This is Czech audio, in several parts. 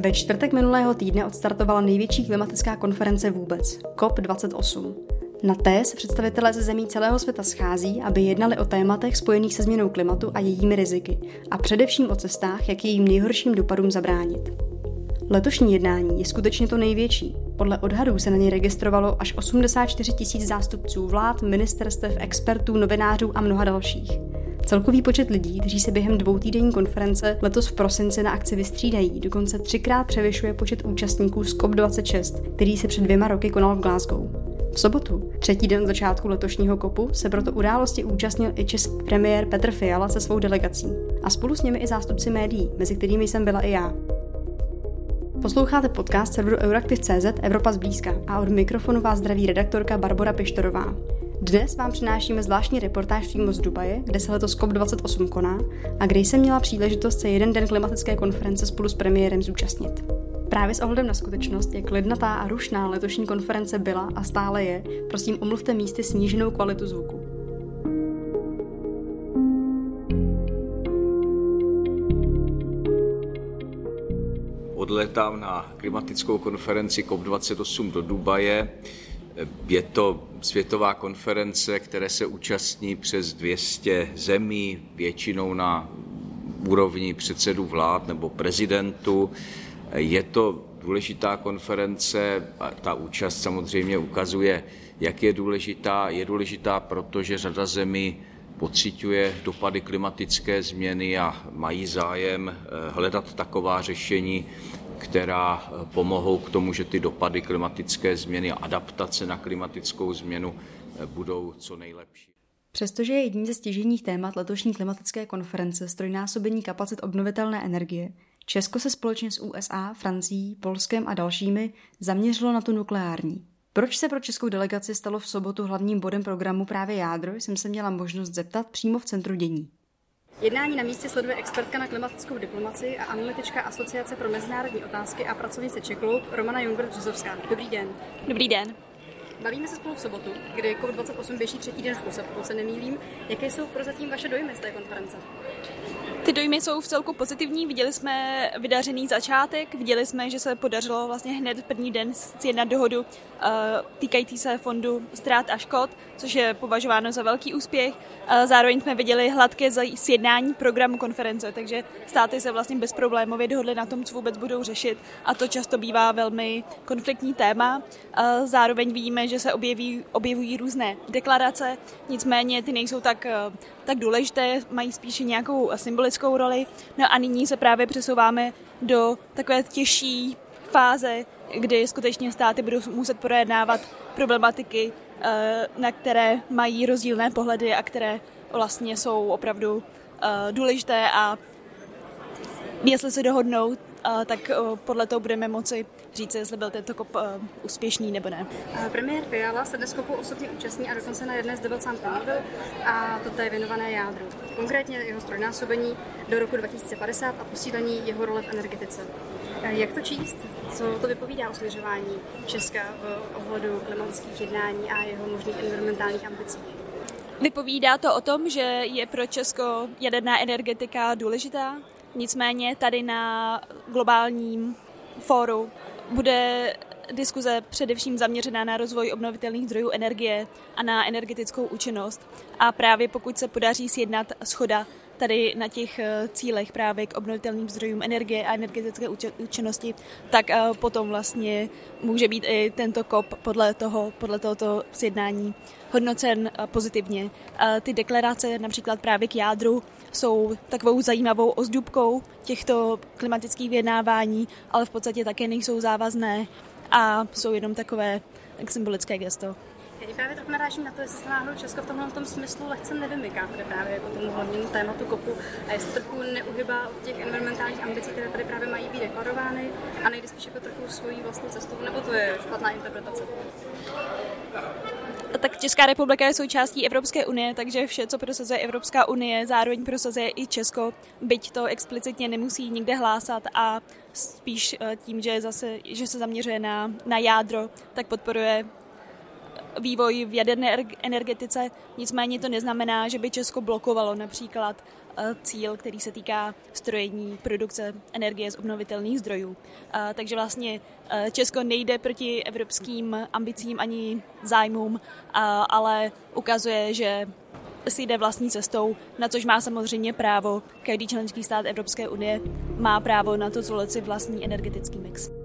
Ve čtvrtek minulého týdne odstartovala největší klimatická konference vůbec, COP28. Na té se představitelé ze zemí celého světa schází, aby jednali o tématech spojených se změnou klimatu a jejími riziky a především o cestách, jak jejím nejhorším dopadům zabránit. Letošní jednání je skutečně to největší. Podle odhadů se na něj registrovalo až 84 tisíc zástupců vlád, ministerstev, expertů, novinářů a mnoha dalších. Celkový počet lidí, kteří se během dvou týdenní konference letos v prosinci na akci vystřídají, dokonce třikrát převyšuje počet účastníků z COP26, který se před dvěma roky konal v Glasgow. V sobotu, třetí den začátku letošního kopu, se proto události účastnil i český premiér Petr Fiala se svou delegací. A spolu s nimi i zástupci médií, mezi kterými jsem byla i já. Posloucháte podcast serveru Euraktiv.cz Evropa zblízka a od mikrofonu vás zdraví redaktorka Barbara Pištorová. Dnes vám přinášíme zvláštní reportáž přímo z Dubaje, kde se letos COP28 koná a kde jsem měla příležitost se jeden den klimatické konference spolu s premiérem zúčastnit. Právě s ohledem na skutečnost, jak lednatá a rušná letošní konference byla a stále je, prosím omluvte místy sníženou kvalitu zvuku. Odletám na klimatickou konferenci COP28 do Dubaje. Je to světová konference, které se účastní přes 200 zemí, většinou na úrovni předsedů vlád nebo prezidentů. Je to důležitá konference a ta účast samozřejmě ukazuje, jak je důležitá. Je důležitá, protože řada zemí pociťuje dopady klimatické změny a mají zájem eh, hledat taková řešení, která eh, pomohou k tomu, že ty dopady klimatické změny a adaptace na klimatickou změnu eh, budou co nejlepší. Přestože je jedním ze stěžejních témat letošní klimatické konference strojnásobení kapacit obnovitelné energie, Česko se společně s USA, Francií, Polskem a dalšími zaměřilo na tu nukleární. Proč se pro českou delegaci stalo v sobotu hlavním bodem programu právě jádro, jsem se měla možnost zeptat přímo v centru dění. Jednání na místě sleduje expertka na klimatickou diplomaci a analytička Asociace pro mezinárodní otázky a pracovnice Čekloub Romana Junger Březovská. Dobrý den. Dobrý den. Bavíme se spolu v sobotu, kdy COP28 běží třetí den v kuse, pokud se nemýlím. Jaké jsou prozatím vaše dojmy z té konference? Ty dojmy jsou v celku pozitivní. Viděli jsme vydařený začátek, viděli jsme, že se podařilo vlastně hned první den sjednat dohodu uh, týkající se fondu ztrát a škod, což je považováno za velký úspěch. Uh, zároveň jsme viděli hladké sjednání programu konference, takže státy se vlastně bezproblémově dohodly na tom, co vůbec budou řešit a to často bývá velmi konfliktní téma. Uh, zároveň vidíme, že se objeví, objevují různé deklarace, nicméně ty nejsou tak uh, tak důležité, mají spíše nějakou symbolickou roli. No a nyní se právě přesouváme do takové těžší fáze, kdy skutečně státy budou muset projednávat problematiky, eh, na které mají rozdílné pohledy a které vlastně jsou opravdu eh, důležité a jestli se dohodnou, tak podle toho budeme moci říct, jestli byl tento kop úspěšný nebo ne. Premiér Fiala se dnes kopu osobně účastní a dokonce na jedné z debat sám promluvil a toto je věnované jádru. Konkrétně jeho strojnásobení do roku 2050 a posílení jeho role v energetice. Jak to číst? Co to vypovídá o směřování Česka v ohledu klimatických jednání a jeho možných environmentálních ambicí? Vypovídá to o tom, že je pro Česko jaderná energetika důležitá, Nicméně tady na globálním fóru bude diskuze především zaměřená na rozvoj obnovitelných zdrojů energie a na energetickou účinnost. A právě pokud se podaří sjednat schoda tady na těch eh, cílech právě k obnovitelným zdrojům energie a energetické účinnosti, tak eh, potom vlastně může být i tento kop podle, toho, podle tohoto sjednání hodnocen eh, pozitivně. Ty deklarace například právě k jádru jsou takovou zajímavou ozdůbkou těchto klimatických vyjednávání, ale v podstatě také nejsou závazné a jsou jenom takové symbolické gesto. Já právě trochu narážím na to, jestli se náhodou Česko v tomhle tom smyslu lehce nevymyká tady právě jako tomu hlavnímu tématu kopu a jestli trochu neuhybá od těch environmentálních ambicí, které tady právě mají být deklarovány a nejde spíš jako trochu svojí vlastní cestou, nebo to je špatná interpretace? tak Česká republika je součástí Evropské unie, takže vše, co prosazuje Evropská unie, zároveň prosazuje i Česko, byť to explicitně nemusí nikde hlásat a spíš eh, tím, že, zase, že se zaměřuje na, na jádro, tak podporuje vývoj v jaderné energetice, nicméně to neznamená, že by Česko blokovalo například eh, cíl, který se týká strojení produkce energie z obnovitelných zdrojů. Takže vlastně Česko nejde proti evropským ambicím ani zájmům, ale ukazuje, že si jde vlastní cestou, na což má samozřejmě právo. Každý členský stát Evropské unie má právo na to zvolit si vlastní energetický mix.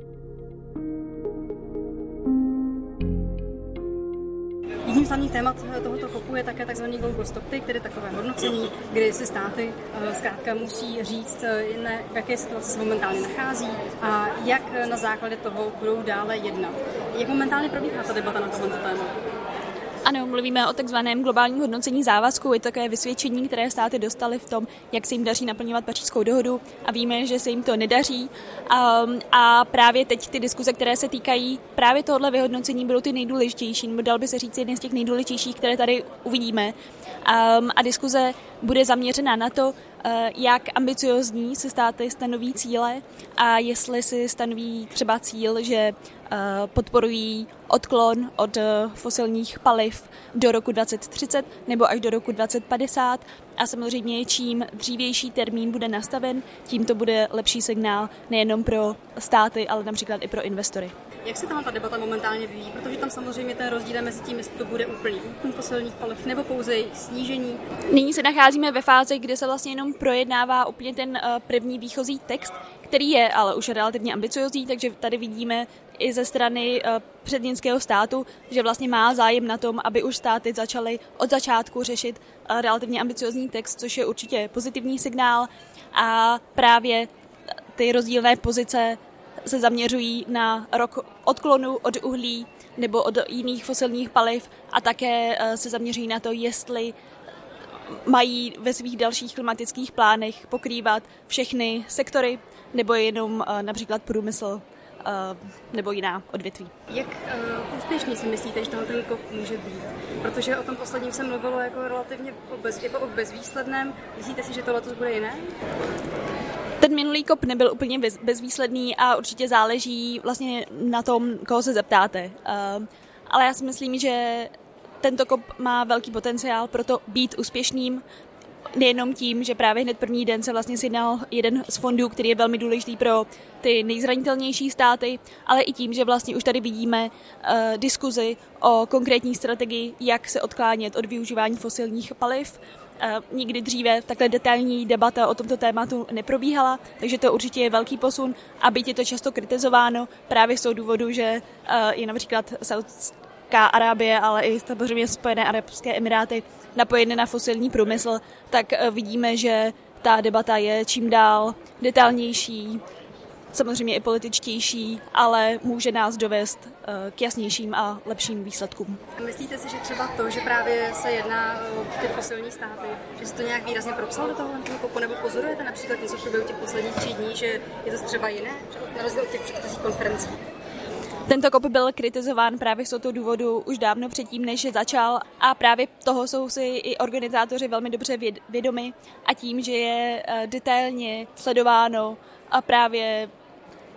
Jedním z hlavních témat tohoto kopu je také tzv. Global Stopty, tedy takové hodnocení, kdy si státy eh, zkrátka musí říct, eh, v jaké situaci se momentálně nachází a jak na základě toho budou dále jednat. Jak momentálně probíhá ta debata na tohle téma? Ano, mluvíme o takzvaném globálním hodnocení závazku. Je to takové vysvědčení, které státy dostaly v tom, jak se jim daří naplňovat pařížskou dohodu a víme, že se jim to nedaří. Um, a právě teď ty diskuze, které se týkají právě tohohle vyhodnocení, budou ty nejdůležitější, nebo dal by se říct jedny z těch nejdůležitějších, které tady uvidíme. Um, a diskuze bude zaměřena na to, jak ambiciozní se státy stanoví cíle a jestli si stanoví třeba cíl, že Eh, podporují odklon od eh, fosilních paliv do roku 2030 nebo až do roku 2050 a samozřejmě čím dřívější termín bude nastaven, tím to bude lepší signál nejenom pro státy, ale například i pro investory. Jak se tam ta debata momentálně vyvíjí? Protože tam samozřejmě ten rozdíl mezi tím, jestli to bude úplný útlum fosilních paliv nebo pouze snížení. Nyní se nacházíme ve fázi, kdy se vlastně jenom projednává úplně ten eh, první výchozí text, který je ale už relativně ambiciozní, takže tady vidíme i ze strany eh, předměnského státu, že vlastně má zájem na tom, aby už státy začaly od začátku řešit eh, relativně ambiciozní text, což je určitě pozitivní signál a právě ty rozdílné pozice se zaměřují na rok odklonu od uhlí nebo od jiných fosilních paliv a také eh, se zaměřují na to, jestli mají ve svých dalších klimatických plánech pokrývat všechny sektory nebo jenom například průmysl Eh, nebo jiná odvětví. Jak uh, úspěšný si myslíte, že tohle ten kop může být? Protože o tom posledním se mluvilo jako relativně o, bez, jako o bezvýsledném. Myslíte si, že to letos bude jiné? Ten minulý kop nebyl úplně bez, bezvýsledný a určitě záleží vlastně na tom, koho se zeptáte. Uh, ale já si myslím, že tento kop má velký potenciál pro to být úspěšným, nejenom tím, že právě hned první den se vlastně sjednal jeden z fondů, který je velmi důležitý pro ty nejzranitelnější státy, ale i tím, že vlastně už tady vidíme uh, diskuzi o konkrétní strategii, jak se odklánět od využívání fosilních paliv. Uh, nikdy dříve takhle detailní debata o tomto tématu neprobíhala, takže to určitě je velký posun a byť je to často kritizováno právě z toho důvodu, že uh, je například Saudská Arábie, ale i samozřejmě Spojené Arabské Emiráty napojeny na fosilní průmysl, tak eh, vidíme, že ta debata je čím dál detailnější, samozřejmě i političtější, ale může nás dovést eh, k jasnějším a lepším výsledkům. Myslíte si, že třeba to, že právě se jedná o ty fosilní státy, že se to nějak výrazně propsalo do toho kopu, nebo pozorujete například něco v těch posledních tří dní, že je to třeba jiné, na rozdíl od těch předchozích konferencí? Tento kop byl kritizován právě z toho důvodu už dávno předtím, než začal a právě toho jsou si i organizátoři velmi dobře vědomi a tím, že je eh, detailně sledováno a právě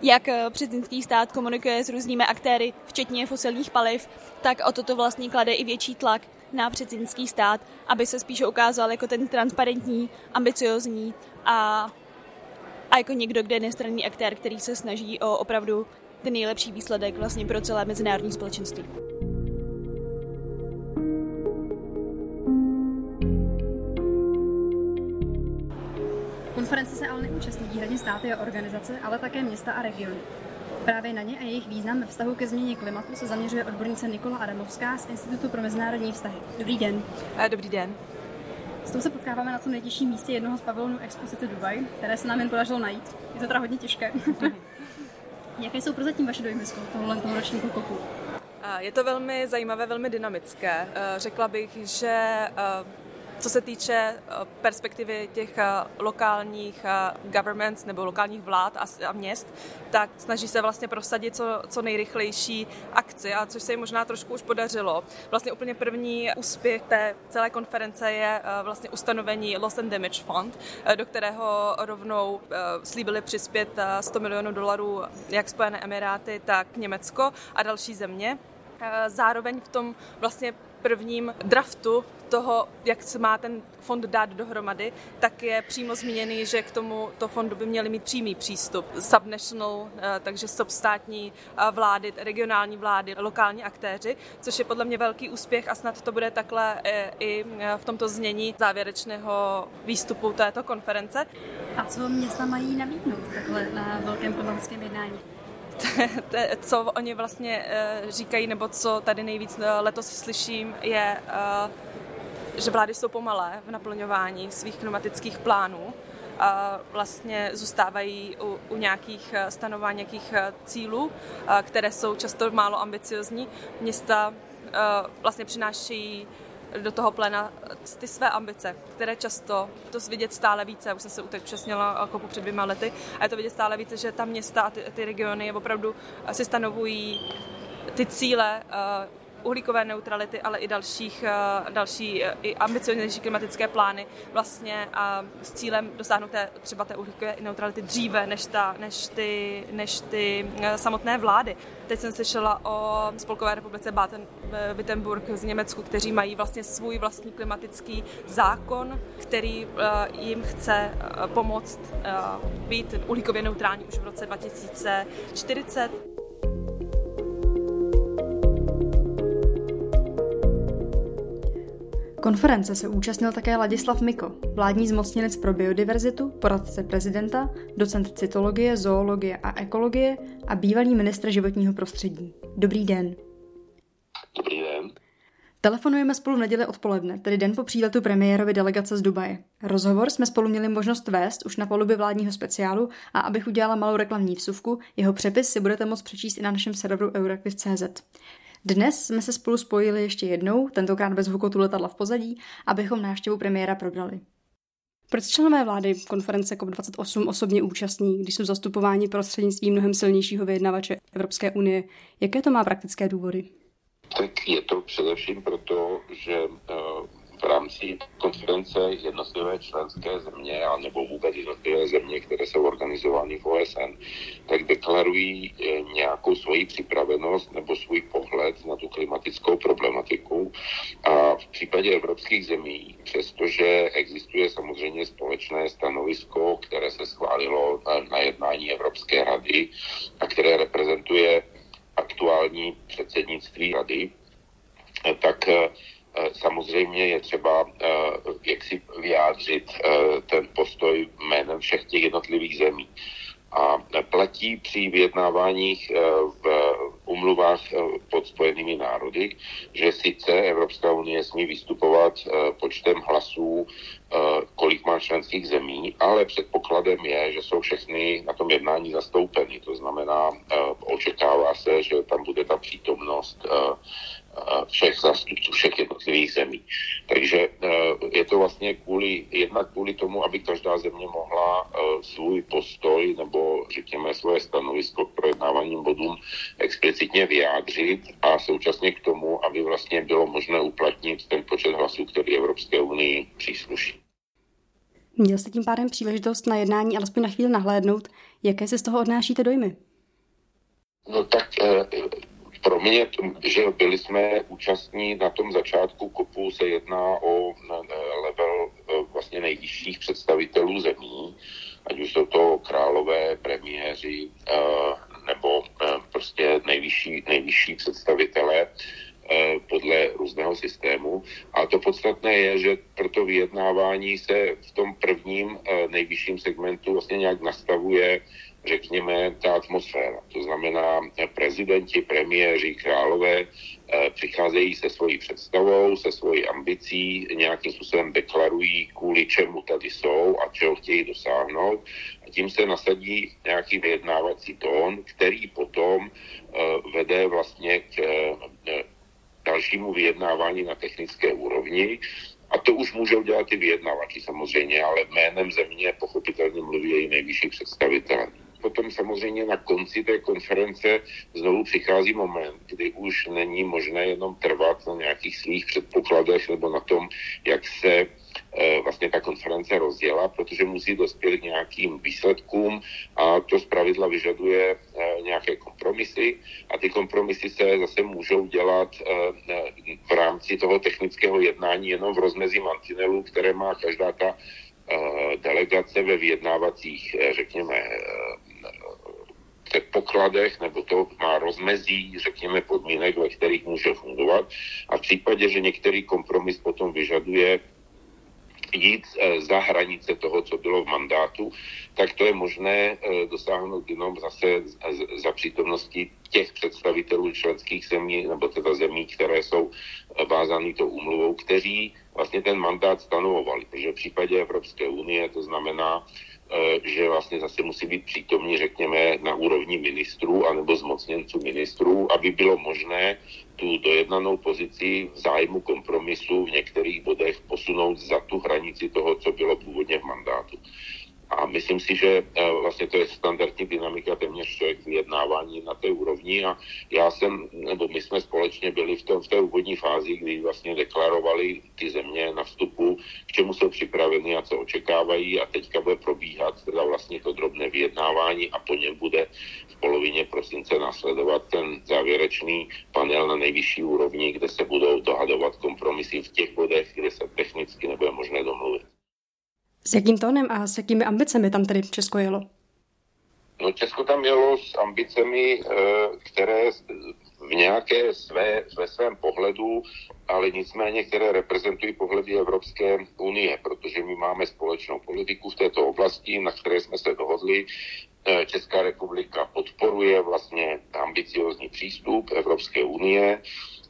jak eh, předsednický stát komunikuje s různými aktéry, včetně fosilních paliv, tak o toto vlastně klade i větší tlak na předsednický stát, aby se spíše ukázal jako ten transparentní, ambiciozní a, a jako někdo, kde je nestranný aktér, který se snaží o opravdu ten nejlepší výsledek vlastně pro celé mezinárodní společenství. Konference se ale neúčastní výhradně státy a organizace, ale také města a regiony. Právě na ně a jejich význam ve vztahu ke změně klimatu se zaměřuje odbornice Nikola Adamovská z Institutu pro mezinárodní vztahy. Dobrý den. Dobrý den. S tou se potkáváme na co nejtěžším místě jednoho z pavilonů Expo City Dubai, které se nám jen podařilo najít. Je to teda hodně těžké. Jaké jsou prozatím vaše dojmy z tohohle toho ročníku kopu? Je to velmi zajímavé, velmi dynamické. Řekla bych, že co se týče perspektivy těch lokálních governments nebo lokálních vlád a měst, tak snaží se vlastně prosadit co, co nejrychlejší akci, a což se jim možná trošku už podařilo. Vlastně úplně první úspěch té celé konference je vlastně ustanovení Loss and Damage Fund, do kterého rovnou slíbili přispět 100 milionů dolarů jak Spojené Emiráty, tak Německo a další země. zároveň v tom vlastně prvním draftu toho, jak se má ten fond dát dohromady, tak je přímo zmíněný, že k tomu to fondu by měli mít přímý přístup. Subnational, eh, takže substátní eh, vlády, regionální vlády, lokální aktéři, což je podle mě velký úspěch a snad to bude takhle eh, i v tomto znění závěrečného výstupu této konference. A co města mají nabídnout takhle na velkém klimatickém jednání? co oni vlastně říkají, nebo co tady nejvíc letos slyším, je že vlády jsou pomalé v naplňování svých klimatických plánů. A vlastně zůstávají u, u nějakých eh, stanování nějakých eh, cílů, eh, které jsou často málo ambiciozní. Města vlastně přinášejí do toho plena ty své ambice, které často, to vidět stále více, už jsem se účastnila kopu před dvěma lety, a je to vidět stále více, že ta města a ty, ty regiony opravdu si stanovují ty cíle uhlíkové neutrality, ale i dalších, eh, další eh, i ambicioznější klimatické plány vlastně a s cílem dosáhnout té, třeba té uhlíkové neutrality dříve než, ta, než, ty, než ty eh, samotné vlády. Teď jsem slyšela o Spolkové republice Baden-Württemberg z Německu, kteří mají vlastně svůj vlastní klimatický zákon, který jim chce pomoct být uhlíkově neutrální už v roce 2040. Konference se účastnil také Ladislav Miko, vládní zmocněnec pro biodiverzitu, poradce prezidenta, docent cytologie, zoologie a ekologie a bývalý ministr životního prostředí. Dobrý den. Dobrý den. Telefonujeme spolu v neděli odpoledne, tedy den po příletu premiérovi delegace z Dubaje. Rozhovor jsme spolu měli možnost vést už na palubě vládního speciálu a abych udělala malou reklamní vsuvku, jeho přepis si budete moct přečíst i na našem serveru Euraktiv.cz. Dnes jsme se spolu spojili ještě jednou, tentokrát bez hukotu letadla v pozadí, abychom návštěvu premiéra probrali. Proč členové vlády konference COP28 osobně účastní, když jsou zastupováni prostřednictvím mnohem silnějšího vyjednavače Evropské unie? Jaké to má praktické důvody? Tak je to především proto, že eh, v rámci konference jednotlivé členské země, a nebo vůbec jednotlivé země, které jsou organizovány v OSN, tak deklarují eh, nějakou svoji připravenost nebo svůj pohled na tu klimatickou problematiku. A v případě evropských zemí, přestože existuje samozřejmě společné stanovisko, které se schválilo na, jednání Evropské rady a které reprezentuje aktuální předsednictví rady, tak eh, Eh, samozřejmě je třeba eh, jak si vyjádřit eh, ten postoj jménem všech těch jednotlivých zemí. A platí při vyjednáváních v umluvách pod spojenými národy, že sice Evropská unie smí vystupovat počtem hlasů, kolik má členských zemí, ale předpokladem je, že jsou všechny na tom jednání zastoupeny. To znamená, očekává se, že tam bude ta přítomnost všech zástupců všech jednotlivých zemí. Takže eh, je to vlastně kvůli, jednak kvůli tomu, aby každá země mohla eh, svůj postoj nebo řekněme svoje stanovisko k projednávaným bodům explicitně vyjádřit a současně k tomu, aby vlastně bylo možné uplatnit ten počet hlasů, který Evropské unii přísluší. Měl jste tím pádem příležitost na jednání alespoň na chvíli nahlédnout. Jaké se z toho odnášíte dojmy? No tak eh, pro mě, že byli jsme účastní na tom začátku kopu, se jedná o level e, vlastně nejvyšších představitelů zemí, ať už jsou to králové, premiéři e, nebo prostě nejvyšší, nejvyšší představitelé podle různého systému. A to podstatné je, že pro to vyjednávání se v tom prvním nejvyšším segmentu vlastně nějak nastavuje řekněme, ta atmosféra. To znamená, prezidenti, premiéři, králové eh, přicházejí se svojí představou, se svojí ambicí, nějakým způsobem deklarují, kvůli čemu tady jsou a čeho chtějí dosáhnout. A tím se nasadí nějaký vyjednávací tón, který potom eh, vede vlastně k eh, dalšímu vyjednávání na technické úrovni. A to už můžou dělat i vyjednavači samozřejmě, ale jménem země pochopitelně mluví její nejvyšší představitelé. Potom samozřejmě na konci té konference znovu přichází moment, kdy už není možné jenom trvat na nějakých svých předpokladech nebo na tom, jak se Eh, vlastně ta konference rozjela, protože musí dospět k nějakým výsledkům a to zpravidla vyžaduje eh, nějaké kompromisy. A ty kompromisy se zase můžou dělat eh, v rámci toho technického jednání jenom v rozmezí mantinelů, které má každá ta delegace ve vyjednávacích, řekněme, předpokladech, nebo to má rozmezí, řekněme, podmínek, ve kterých může fungovat. A v případě, že některý kompromis potom vyžaduje jít eh, za hranice toho, co bylo v mandátu, tak to je možné eh, dosáhnout jenom zase za přítomnosti těch představitelů členských zemí, nebo teda zemí, které jsou eh, vázány tou úmluvou, kteří vlastně ten mandát stanovovali. Protože v případě Evropské unie to znamená, že vlastně zase musí být přítomní, řekněme, na úrovni ministrů anebo zmocněnců ministrů, aby bylo možné tu dojednanou pozici v zájmu kompromisu v některých bodech posunout za tu hranici toho, co bylo původně v mandátu. A myslím si, že eh, vlastně to je standardní dynamika téměř vyjednávání na té úrovni a já jsem, nebo my jsme společně byli v, tom, v té úvodní fázi, kdy vlastně deklarovali ty země na vstupu, k čemu jsou připraveny a co očekávají a teďka bude probíhat teda vlastně to drobné vyjednávání a po něm bude v polovině prosince následovat ten závěrečný panel na nejvyšší úrovni, kde se budou dohadovat kompromisy v těch bodech, kde se technicky nebude možné domluvit. S jakým tónem a s jakými ambicemi tam tedy Česko jelo? No Česko tam jelo s ambicemi, eh, které v nějaké své, ve svém pohledu, ale nicméně, které reprezentují pohledy Evropské unie, protože my máme společnou politiku v této oblasti, na které jsme se dohodli. Eh, Česká republika podporuje vlastně ambiciozní přístup Evropské unie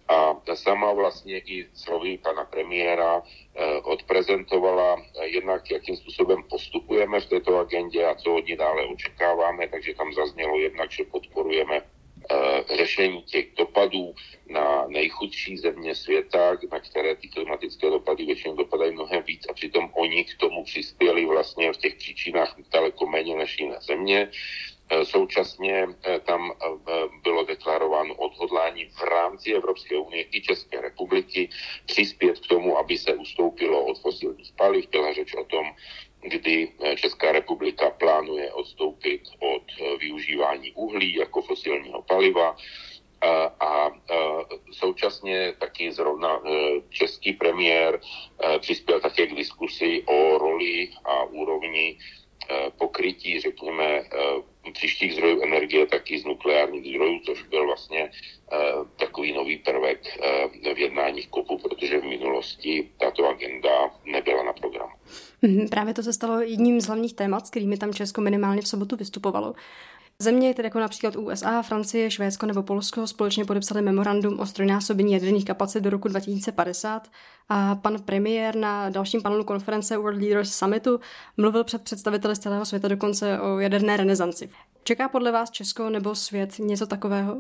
a ta sama vlastně i slovy pana premiéra eh, odprezentovala eh, jednak, jakým způsobem postupujeme v této agendě a co od ní dále očekáváme, takže tam zaznělo jednak, že podporujeme eh, řešení těch dopadů na nejchudší země světa, na které ty klimatické dopady většinou dopadají mnohem víc a přitom oni k tomu přispěli vlastně v těch příčinách daleko méně než jiné země. Eh, současně eh, tam eh, bylo deklarováno odhodlání v rámci Evropské unie i České republiky přispět k tomu, aby se ustoupilo od fosilních paliv. Byla řeč o tom, kdy Česká republika plánuje odstoupit od využívání uhlí jako fosilního paliva. A, současně taky zrovna český premiér přispěl také k diskusi o roli a úrovni pokrytí, řekněme, příštích zdrojů energie, tak i z nukleárních zdrojů, což byl vlastně uh, takový nový prvek uh, v jednáních kopu, protože v minulosti tato agenda nebyla na programu. Mhm, právě to se stalo jedním z hlavních témat, s kterými tam Česko minimálně v sobotu vystupovalo. Země, tedy jako například USA, Francie, Švédsko nebo Polsko, společně podepsali memorandum o strojnásobení jaderných kapacit do roku 2050 a pan premiér na dalším panelu konference World Leaders Summitu mluvil před představiteli z celého světa dokonce o jaderné renesanci. Čeká podle vás Česko nebo svět něco takového?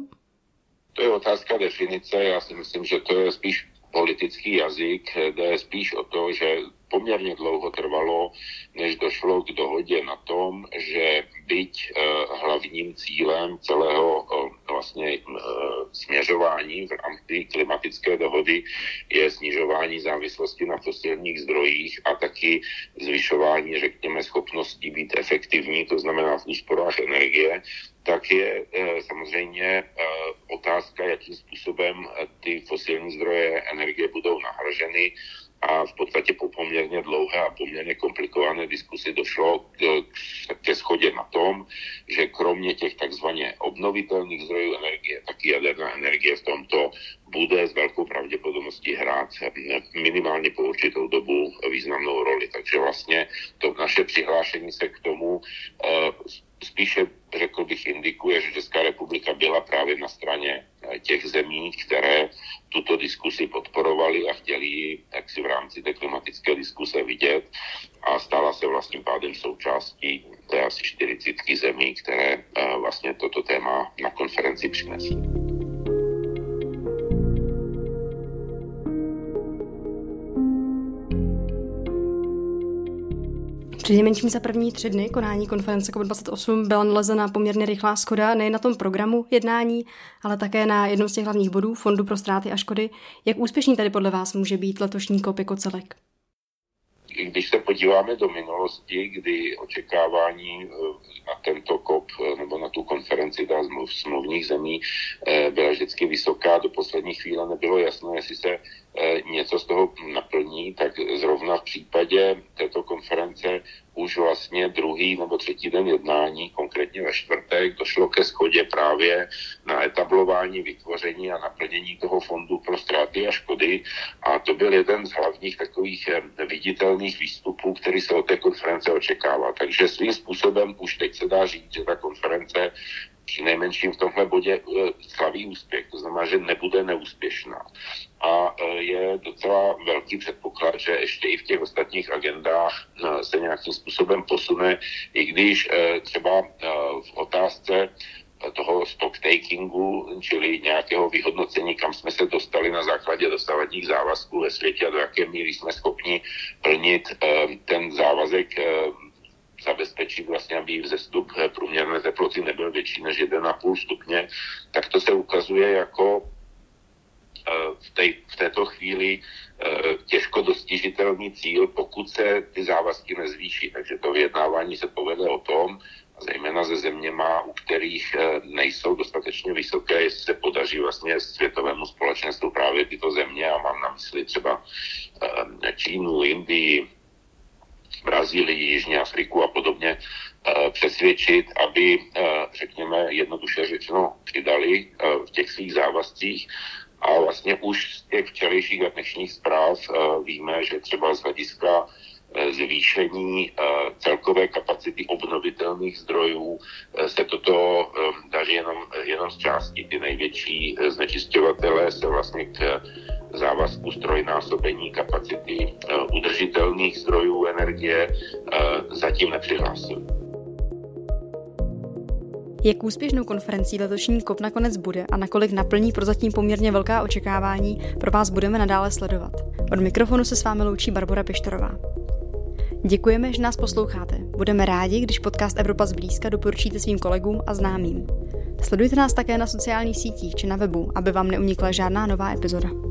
To je otázka definice. Já si myslím, že to je spíš politický jazyk, jde spíš o to, že poměrně dlouho trvalo, než došlo k dohodě na tom, že byť eh, hlavním cílem celého eh, vlastně eh, směřování v rámci klimatické dohody je snižování závislosti na fosilních zdrojích a taky zvyšování, řekněme, schopností být efektivní, to znamená v úsporách energie, tak je samozřejmě otázka, jakým způsobem ty fosilní zdroje energie budou nahraženy a v podstatě po poměrně dlouhé a poměrně komplikované diskusi došlo k, ke schodě na tom, že kromě těch takzvaně obnovitelných zdrojů energie, taky jaderná energie v tomto bude s velkou pravděpodobností hrát minimálně po určitou dobu významnou roli. Takže vlastně to naše přihlášení se k tomu eh, spíše, řekl bych, indikuje, že Česká republika byla právě na straně eh, těch zemí, které tuto diskusi podporovali a chtěli ji jak si v rámci té klimatické diskuse vidět a stala se vlastním pádem součástí té asi 40 zemí, které eh, vlastně toto téma na konferenci přinesly. Přinejmenším za první tři dny konání konference COP28 byla nalezena poměrně rychlá schoda nejen na tom programu jednání, ale také na jednom z těch hlavních bodů Fondu pro ztráty a škody. Jak úspěšný tady podle vás může být letošní COP jako celek? Když se podíváme do minulosti, kdy očekávání eh, na tento COP eh, nebo na tu konferenci dá smluvních zemí eh, byla vždycky vysoká, do poslední chvíle nebylo jasné, jestli se něco z toho naplní, tak zrovna v případě této konference už vlastně druhý nebo třetí den jednání, konkrétně ve čtvrtek, došlo ke schodě právě na etablování, vytvoření a naplnění toho fondu pro ztráty a škody. A to byl jeden z hlavních takových eh, viditelných výstupů, který se od té konference očekává. Takže svým způsobem už teď se dá říct, že ta konference při nejmenším v tomhle bodě eh, slaví úspěch, to znamená, že nebude neúspěšná. A eh, je docela velký předpoklad, že ještě i v těch ostatních agendách eh, se nějakým způsobem posune, i když třeba v otázce toho stocktakingu, čili nějakého vyhodnocení, kam jsme se dostali na základě dosavadních závazků ve světě a do jaké míry jsme schopni plnit ten závazek zabezpečit vlastně, aby vzestup průměrné teploty nebyl větší než 1,5 stupně, tak to se ukazuje jako eh, v, té, v této chvíli eh, těžko dostižitelný cíl, pokud se ty závazky nezvýší. Takže to vyjednávání se povede o tom, zejména ze zeměma, u kterých eh, nejsou dostatečně vysoké, jestli se podaří vlastně světovému společenstvu právě tyto země, a mám na mysli třeba Čínu, Indii, Brazílii, Jižní Afriku a podobně eh, přesvědčit, aby, eh, řekněme, jednoduše řečeno, přidali eh, v těch svých závazcích. A vlastně už z těch včerejších a dnešních zpráv víme, že třeba z hlediska zvýšení celkové kapacity obnovitelných zdrojů se toto daří jenom, jenom z části. Ty největší znečišťovatelé se vlastně k závazku strojnásobení kapacity eh, udržitelných zdrojů energie eh, zatím nepřihlásili. Jak úspěšnou konferencí letošní COP nakonec bude a nakolik naplní prozatím poměrně velká očekávání, pro vás budeme nadále sledovat. Od mikrofonu se s vámi loučí Barbara Pištorová. Děkujeme, že nás posloucháte. Budeme rádi, když podcast Evropa zblízka doporučíte svým kolegům a známým. Sledujte nás také na sociálních sítích či na webu, aby vám neunikla žádná nová epizoda.